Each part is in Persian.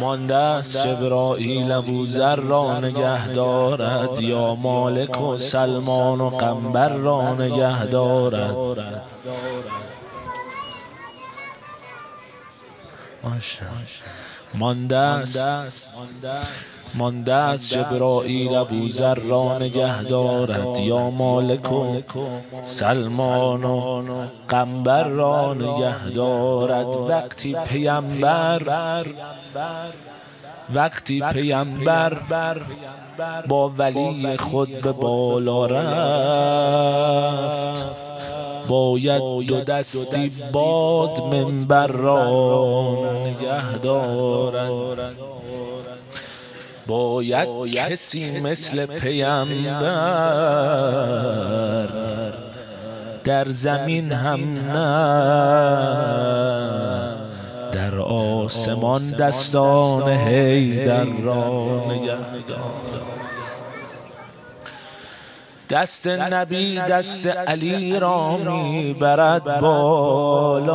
مانده است جبرائیل ابوذر را نگه دارد یا مالک و سلمان و قنبر را نگه دارد. مانده است. مانده است جبرائیل ابوذر را نگه دارد. یا مالک و سلمان و قنبر را نگه دارد. وقتی پیمبر وقتی پیمبر با ولی خود به بالا رفت باید دو دستی باد منبر را نگه دارد. باید کسی مثل پیمبر در زمین هم نه. در آسمان دستان حیدر را نگه دست نبی دست علی را می برد بالا.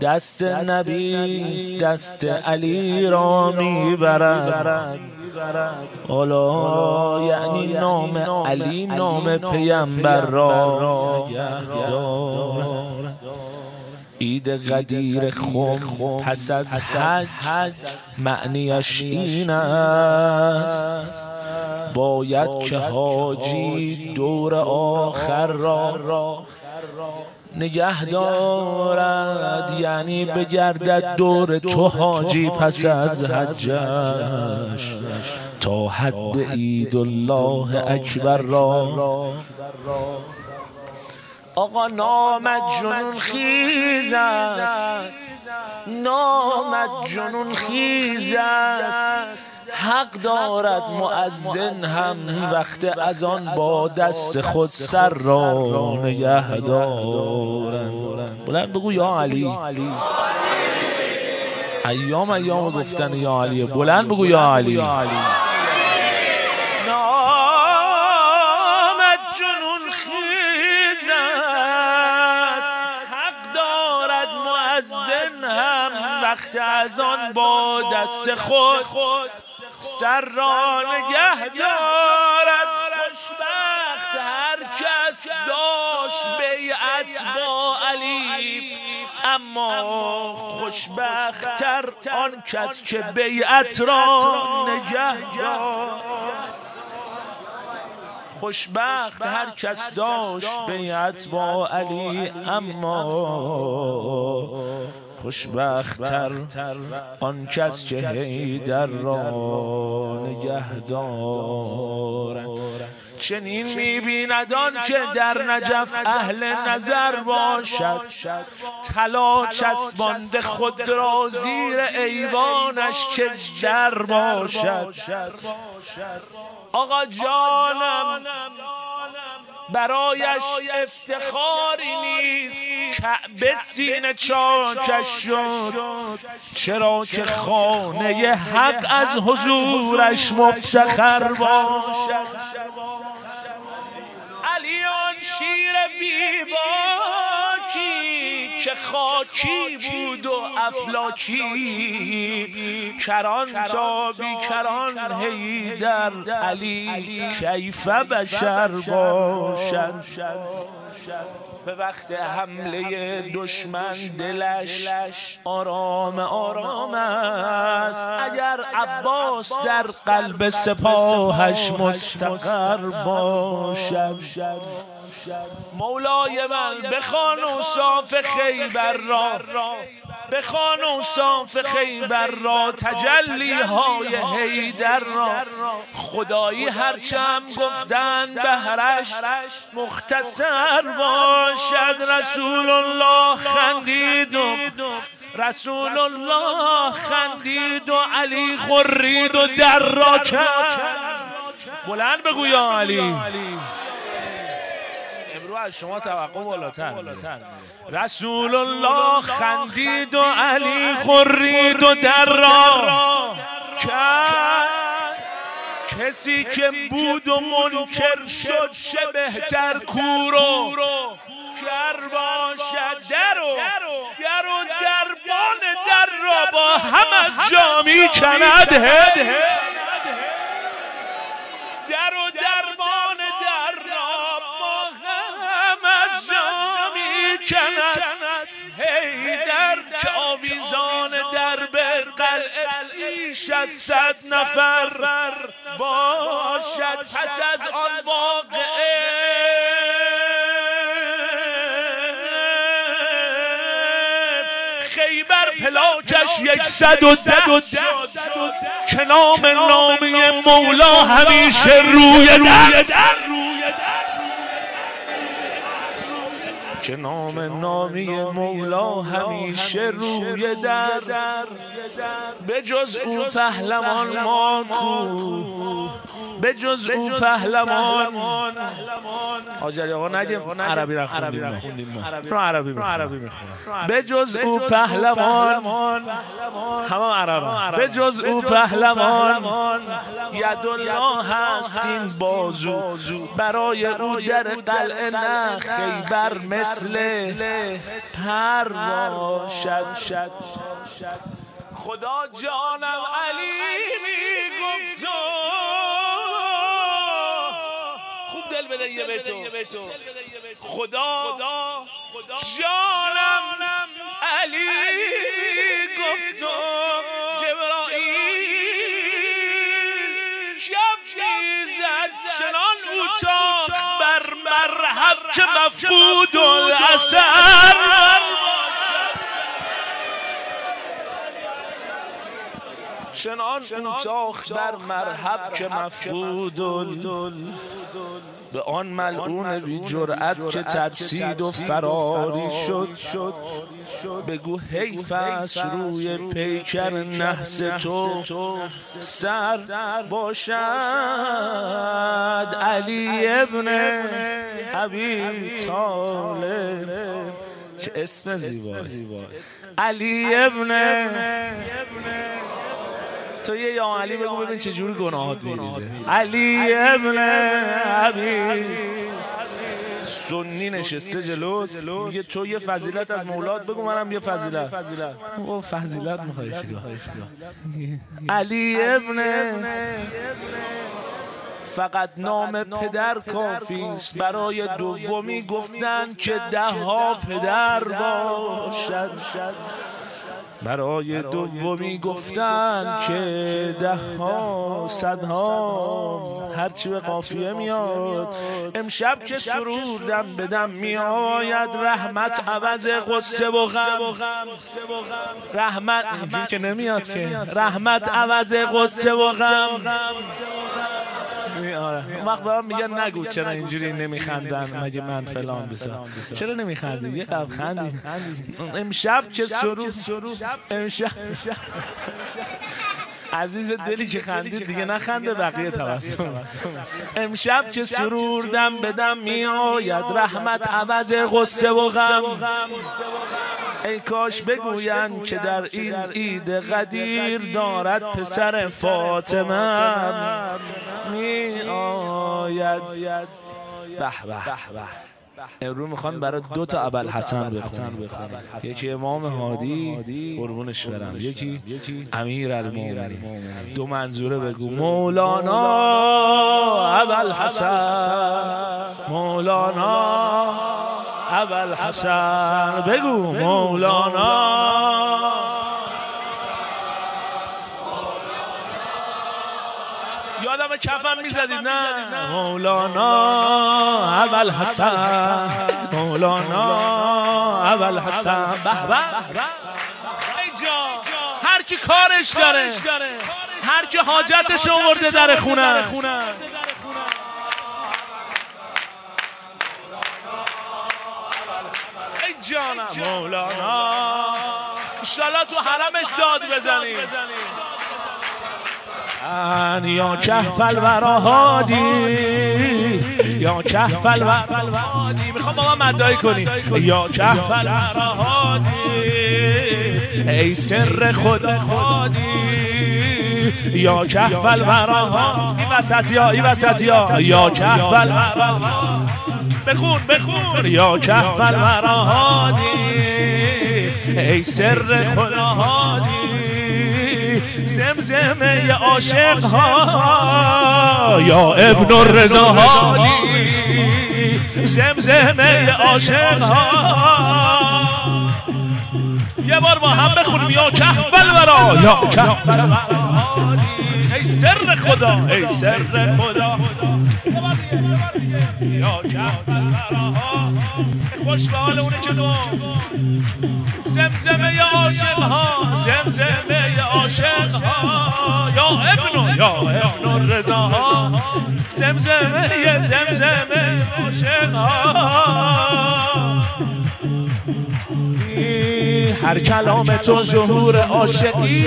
دست نبی دست علی را می‌برد. حالا یعنی نام علی نام پیمبر را عید قدیر خم پس از حج معنیش این است. باید که حاجی دور آخر را نگه دارد یعنی بگردد دور تو حاجی پس از حجش. تا حد عید الله اکبر را. آقا نامت جنون خیز است. نامت جنون خیز است. حق دارد معزن هم وقت از آن با دست خود سر را نگه دارند. بلند بگو یا علی. ایام ایام گفتن یا علی. بلند بگو یا علی. وقت از آن با دست خود سر را نگه دارد. خوشبخت هر کس داشت بیعت با علی. اما خوشبختتر آن کس که بیعت را نگه دارد. خوشبخت هر کس داشت بیعت با علی. اما خوشبختتر. آن کس که هیدر را نگه دارد چنین می‌بیند آن که در نجف اهل نظر باشد. طلا چسبانده خود را زیر ایوانش که در باشد. آقا جانم برایش افتخاری نیست. کعبه سینه چاکش شد. چرا که خانه حق از حضورش مفتخر باشد. علیان شیر بیباکی که خاکی بود و افلاکی. کران تا بی کران هیدر علی. کیف بشر باشد به وقت حمله دشمن دلش آرام آرام است. اگر عباس در قلب سپاهش مستقر باشد مولای من بخوان صاف خیبر را. بخوان صاف خیبر را. تجلی های حیدر را. خدایی هرچم گفتن بهرش مختصر باشد رسول الله خندید و رسول الله خندید و علی خورید و در را کرد. بلند بگو یا علی. از شما توقع بالاتر رسول الله خندید و علی خورید و در را کرد. کسی که بود و منکر شد چه بهتر کورو گر باشد در و در و در را با هم از جامی کند در کند. هی در که آویزان در به قلعه از صد نفر باشد پس از آن واقعه. خیبر پلاکش یکصد و ده که نام نامی مولا همیشه روی در. که نام نامی مولا همیشه روی در. به جز او پهلوان ما کو. به جز او پهلوان. آجری آقا نگیم. عربی را خوندیم ما. عربی می‌خونم به جز او پهلوان. همه عرب. به جز او پهلوان. ید الله هست این بازو. برای او در قلعه نه خیبر مثل پر باشد خدا جانم علی می گفت خوب دل بده یه به تو خدا. جانم علی گفت جبرائیل کفی زد. چنان اوتاخ بر مرحب که مفقود الاثر. چنان اوتاخ بر مرحب که مفقود به آن ملعون بی جرأت که ترسید و فراری شد. بگو حیف است روی پیکر نحس تو. سر باشد علی ابن ابی طالب. چه اسم زیبا علی ابن تو یه یا علی بگو ببین چه جوری گناهات میریزه. علی ابن عبی. سنی نشسته جلو میگه تو یه فضیلت از مولاد بگو منم یه فضیلت. او فضیلت می‌خوای چیکار علی ابن فقط نام پدر کافی است برای دومی گفتن که ده ها پدر باشد. برای دومی گفتن که ده ها صدها هرچی به قافیه میاد. امشب که سرور دم بدم میآید. رحمت عوض قصه و غم. رحمت اینجور که نمیاد که رحمت عوض قصه و غم. اون وقت به میگن نگو چرا اینجوری نمیخندن مگه من فلان بسا؟ چرا نمیخندی؟ یه قبل خندی. امشب که سرود امشب عزیز دلی که خندید دیگه نخنده بقیه توسط امشب که سروردم بدم می آید رحمت عوض غصه و غم. ای کاش بگوین که در این عید قدیر دارد پسر فاطمه می آید به به. امروز می‌خوام برای دو تا ابل حسن بخونم. یکی امام هادی قربونش برم. یکی امیر المومنی دو منظوره بگو. مولانا ابل حسن. مولانا ابل حسن. بگو. مولانا یادم کفن می‌زدید نه. مولانا اول حسن. مولانا اول حسن. به به. هر کی کارش داره هر کی حاجتش آورده در خونه. ای جانم. مولانا. انشالله تو حرمش داد بزنی یا کهف الورا هادی یا کهف الورا هادی می‌خوام با من مدعی کنی. یا کهف الورا هادی ای سر خدا هادی یا کهف الورا هادی این وسط یا این وسط یا. یا کهف الورا بخون بخون. یا کهف الورا هادی ای سر خدا حالی زمزمه عاشق ها. یا ابن الرضا حالی زمزمه عاشق ها. یه بار با هم بخونیم یا کهفل برا یا کهفل ای سر خدا ای سر خدا. یا کهفل برا خوش به حال اونه که دو زمزمه عاشق ها زمزمه عاشق ها. یا ابن یا ابن رضا ها. زمزمه زمزمه عاشق ها. هر کلام تو ظهور عاشقی.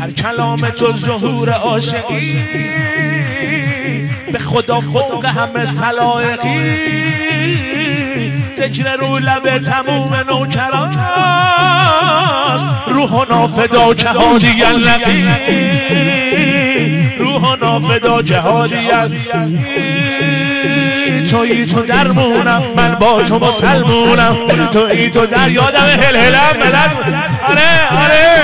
هر کلام تو ظهور عاشقی. به خدا فوق همه سلائقی ذکر رو لب تموم نوکران. روح و نافدا که هادی روح که هادی توی تو درمونم من با تو مسلمونم. توی تو در یادم هل هلم بلد آره آره.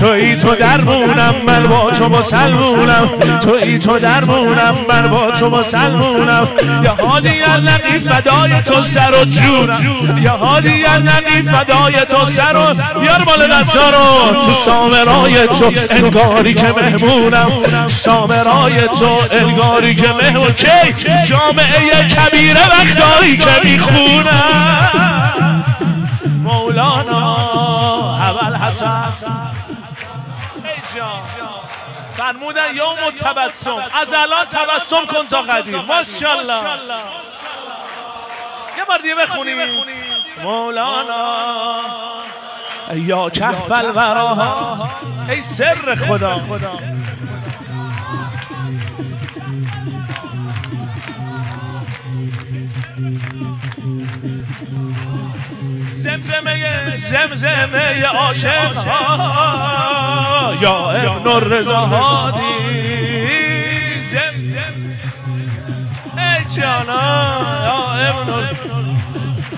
توی تو درمونم من با تو مسلمونم توی تو درمونم من با تو مسلمونم یا هادی النقی فدای تو سر و جونم یا هادی النقی فدای تو سر و بیار مال دستا رو تو سامرای تو انگاری که مهمونم. سامرای تو انگاری که مهمون. کی؟ جامعه کبیره وقتایی که می‌خونم. مولانا اول حسن. فرمودن یوم تبسم از الان تبسم کن تا قدیم. ماشاءالله. یه بار دیگه بخونیم. مولانا. یا کهف الوراها. ای سر خدا. زمزمه زمزمه عاشق یا ابن الرضا هادی. زمزم ای جانا یا ابن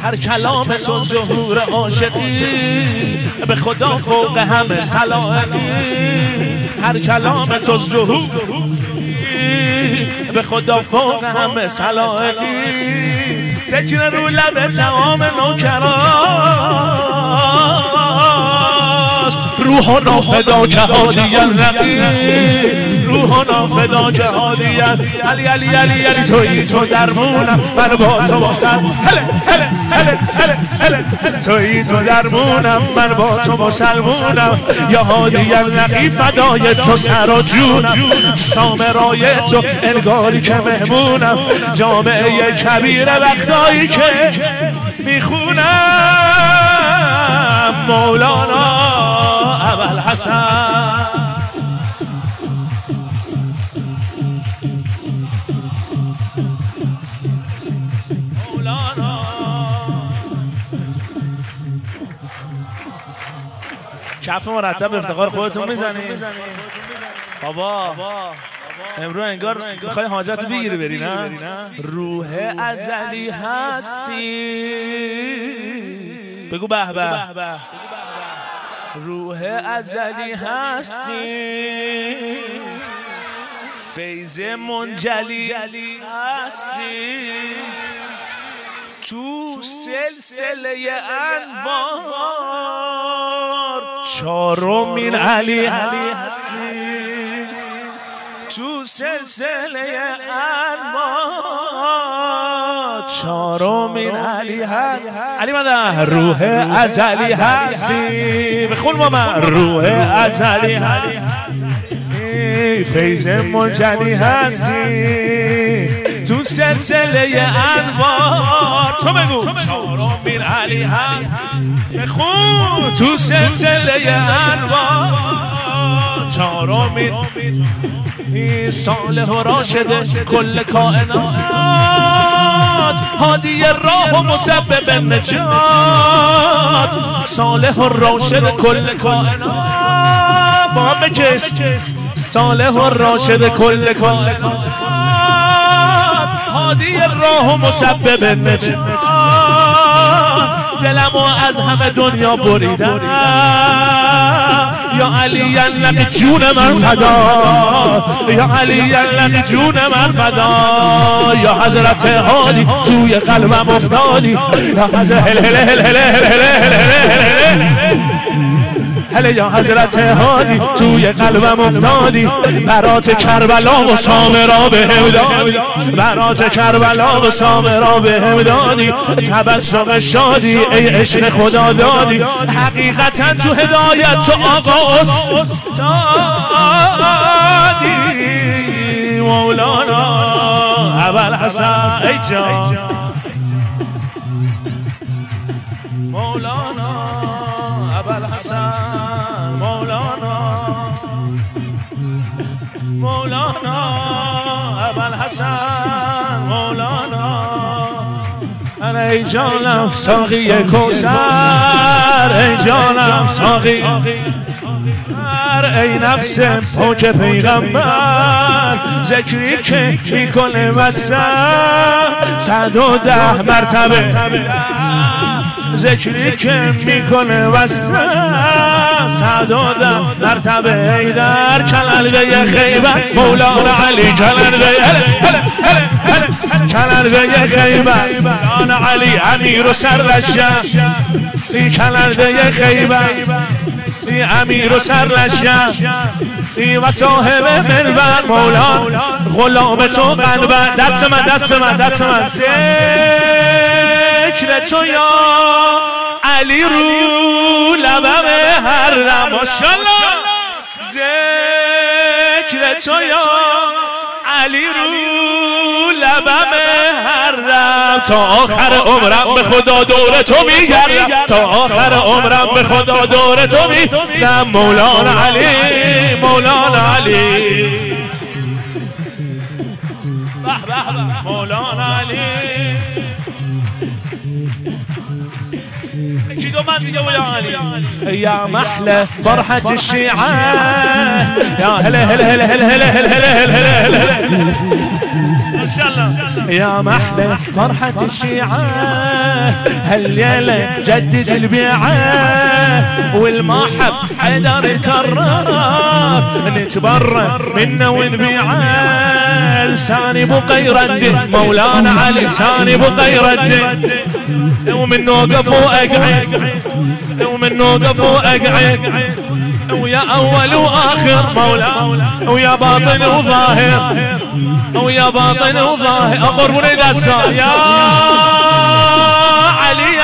هر کلام تو ظهور عاشقی به خدا فوق همه سلاحقی هر کلام تو ظهور به خدا فوق همه سلاحقی فکر رو لب تمام نوکراست روح نافدا که هادی الرقی روح نافدا که هادی علی علی علی علی توی تو درمونم من با تو باسم هله هله هله هله هله توی تو درمونم من با تو مسلمونم. یا هادی الرقی فدای تو سر و جونم. سامرای تو انگاری که مهمونم. جامعه کبیر وقتایی که می‌خونم. مولانا. حسن کف مرتب افتخار خودتون می‌زنید بابا. امرو انگار می‌خوای حاجت بگیری بری نه؟ روح ازلی هستی. بگو به به. روح ازلی هستی. فیض منجلی هستی. تو سلسله انوار چارمین علی هستی. تو سلسله انوار چارمین علی هست. علی مده روح ازلی هستی بخون با من روح ازلی هستی فیض منجلی هستی تو سلسله انوار تو بگو. چارمین علی هست. بخون تو سلسله انوار چارمین صالح و راشد کل کائنات هادی راه و مسبب نجات. صالح و راشد کل کائنات. با هم بکش صالح و راشد کل کائنات. هادی راه و مسبب نجات. دلمو از همه دنیا بریدم یا علی یلق جون من فدا یا علی یلق جون من فدا یا حضرت هادی توی قلبم افتادی یا حضرت هل هل هل هل هل هل هل هله یا حضرت هادی توی قلبم افتادی. برات کربلا و سامرا به هم دادی. برات کربلا و سامرا به هم دادی. تبسم شادی ای عشق خدا دادی. حقیقتا تو هدایت تو آقا استادی. مولانا اول حسن ای جان. مولانا ابل حسن. حسن مولانا. انا ای جانم ساقی کوسر ای جانم ساقی. ای نفس پاک پیغمبر ذکری که می‌کنه وسر صد و ده مرتبه. ذکری که می‌کنه وسط سعدادا مرتبه در کلنگه خیبر. مولانا علی کلنگه کلنگه خیبر. مولانا علی امیر و سر لشم ای کلنگه خیبر. ای امیر و سر لشم ای و صاحب منبر. مولانا غلام تو قلبر دست من دست من دست من. ذکر تو یا علی رو لبم هر ماشالله ذکر تو یا علی رو لبم هر دم تا آخر عمرم به خدا دور تو میگردم. تا آخر عمرم به خدا دور تو میگردم. مولانا علی مولانا علی. يا محلى فرحة الشيعة. يا هلا هلا هلا هلا هلا هلا هلا هلا هلا. شاء الله. يا محلى فرحة الشيعة هالليلة جدد البيعة والماحب حيدر كرر نتبرى منه ونبيعه لساني بقيرد مولانا علي لساني بقيرد ومن وقف وأقعد ومن وقف وأقعد. ويا أول وآخر مولا ويا باطن وظاهر ويا باطن وظاهر. اقربوني دسا يا علي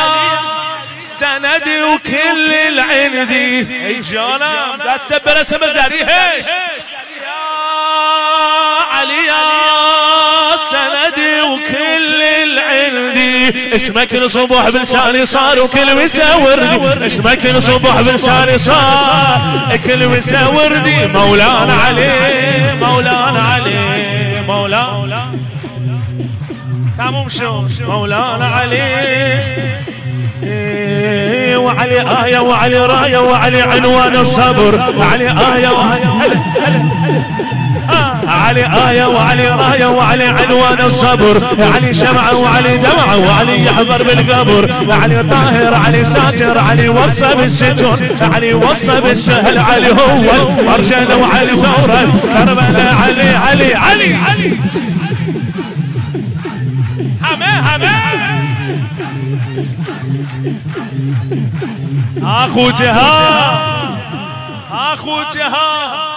سندي وكل العندي أي جانا. دس برسم زريهش يا علي يا سندي وكل العندي اسمك الصبح بلساني صار وكل مساوردي اسمك الصبح بلساني صار كل مساوردي مولانا علي مولانا علي مولانا. تموم شو؟ مولانا علي. وعلي آية وعلي راية وعلي عنوان الصبر. علي آية وعلي علي آية وعلي راية وعلي عنوان الصبر. علي شمعة وعلي دمعة وعلي يحضر بالقبر. علي طاهر علي ساتر علي وصى بالستر علي وصى بالسهل علي هو المرجل وعلي ثورة كربلاء علي علي علي. علي همه همه آخو جهان آخو جهان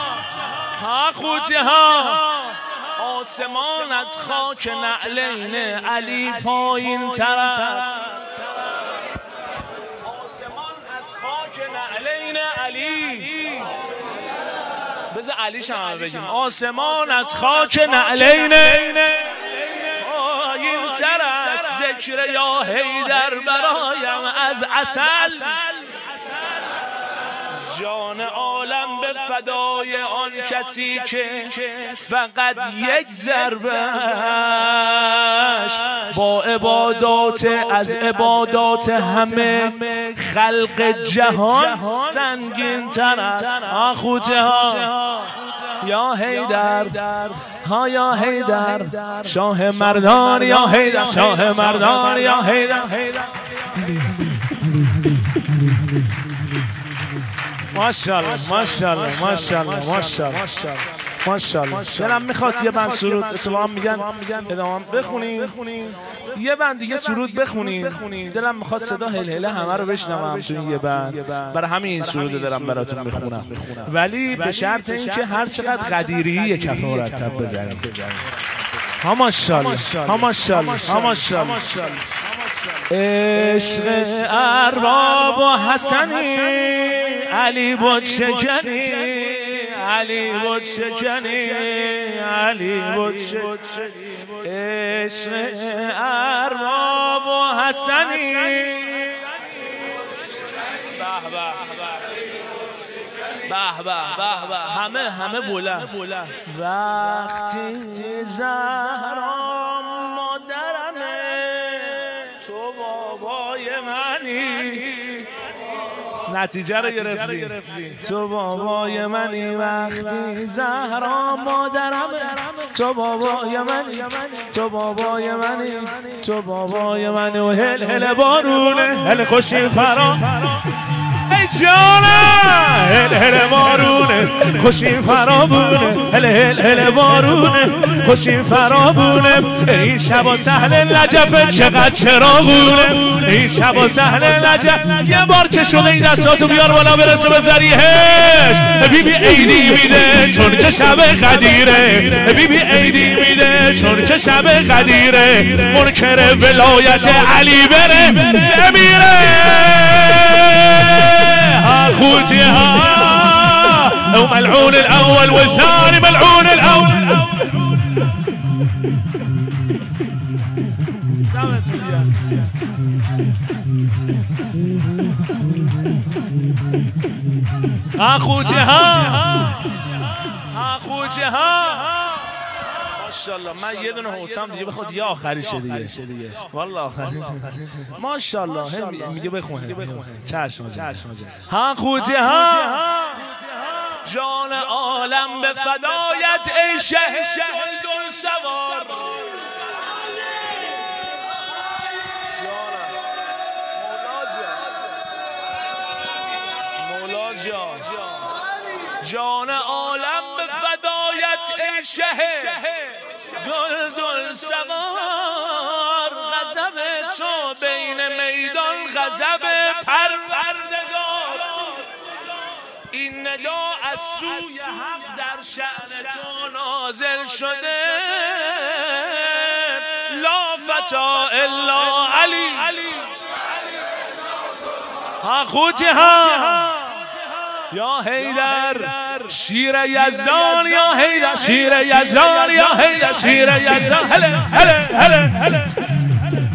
آخو جهان. آسمان از خاک نعلین علی پایین تر است. آسمان از خاک نعلین علی. بذار علی شما بگیم. آسمان از خاک نعلین پایین تر است. ذکر یا حیدر برایم از اصل جان عالم فدای آن کسی که فقط یک ضربش با عبادات از عبادات همه خلق جهان سنگین تر است آخوته ها. یا حیدر. ها یا حیدر. شاه مردان یا حیدر. شاه مردان یا حیدر. ماشاءالله ماشاءالله ماشاءالله ماشاءالله ماشاءالله دلم می‌خواست یه بند سرود اتفاقا میگن ادامه بخونی یه بند دیگه سرود بخونی دلم می‌خواست صدا هل همه رو بشنوم. تو یه بند. برای همین این سرود دارم براتون می‌خونم. ولی به شرط اینکه هر چقدر قدیری یه کف مرتب بزنی ها ماشاءالله ها ماشاءالله. ها ماشاءالله. عشق ارباب و حسنی علی بود شکنی علی بود شکنی علی بود شکنی. عشق ارباب و حسنی. به به به همه همه بلند. وقتی زهرا نتیجه رو گرفتی. تو بابای منی وقتی زهرا مادرمه. تو بابای منی. تو بابای منی. تو بابای منی. و هل هل بارونه. هل خوشی فرا. ای هل هل خوشی فرابونه هل هل هل بارونه خوشی فرابونه این شب سهل لجف چقدر چرا بونه این شب سهل لجف. یه بار که شده این دستاتو بیار بالا برسه به ذریعهش. بی بی ایدی میده چون که شب قدیره. بی بی ایدی میده چون که شب قدیره. منکر ولایت علی بره. بمیره اخوتي وملعون الأول والثاني ملعون الأول. اخوتي ها. اخوتي ها. ماشاءالله. من یه دونه حوسم دیگه. بخواد یه آخریشه دیگه. والله. آخری ماشاءالله. میگه بخونه چشم چشم ها خوتی ها جان عالم به فدایت ای شه دل سوار. جان. جان. عالم به فدایت ای شه. دل دل سوار غضب تو بین میدان غضب پروردگار. این ندا از سوی حق در شأن تو نازل شده. لا فتا الا علی. ها خوتی ها. یا حیدر شیر یزدان یا حیدر شیر یزدان یا حیدر شیر یزدان هله هله هله هله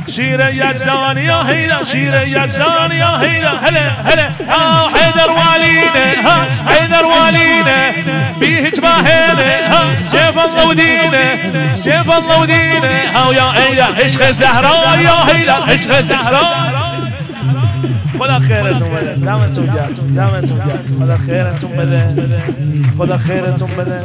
شیر یزدان یا حیدر شیر یزدان یا حیدر هله هله ها حیدر والینه ها حیدر والینه بی هیچ باهله ها سیف الله ودینه سیف الله ودینه ها یا حیدر عشق زهرا یا حیدر عشق زهرا خدا خیرتون بده. دمتون گرم. دمتون گرم. خدا خیرتون بده. خدا خیرتون بده.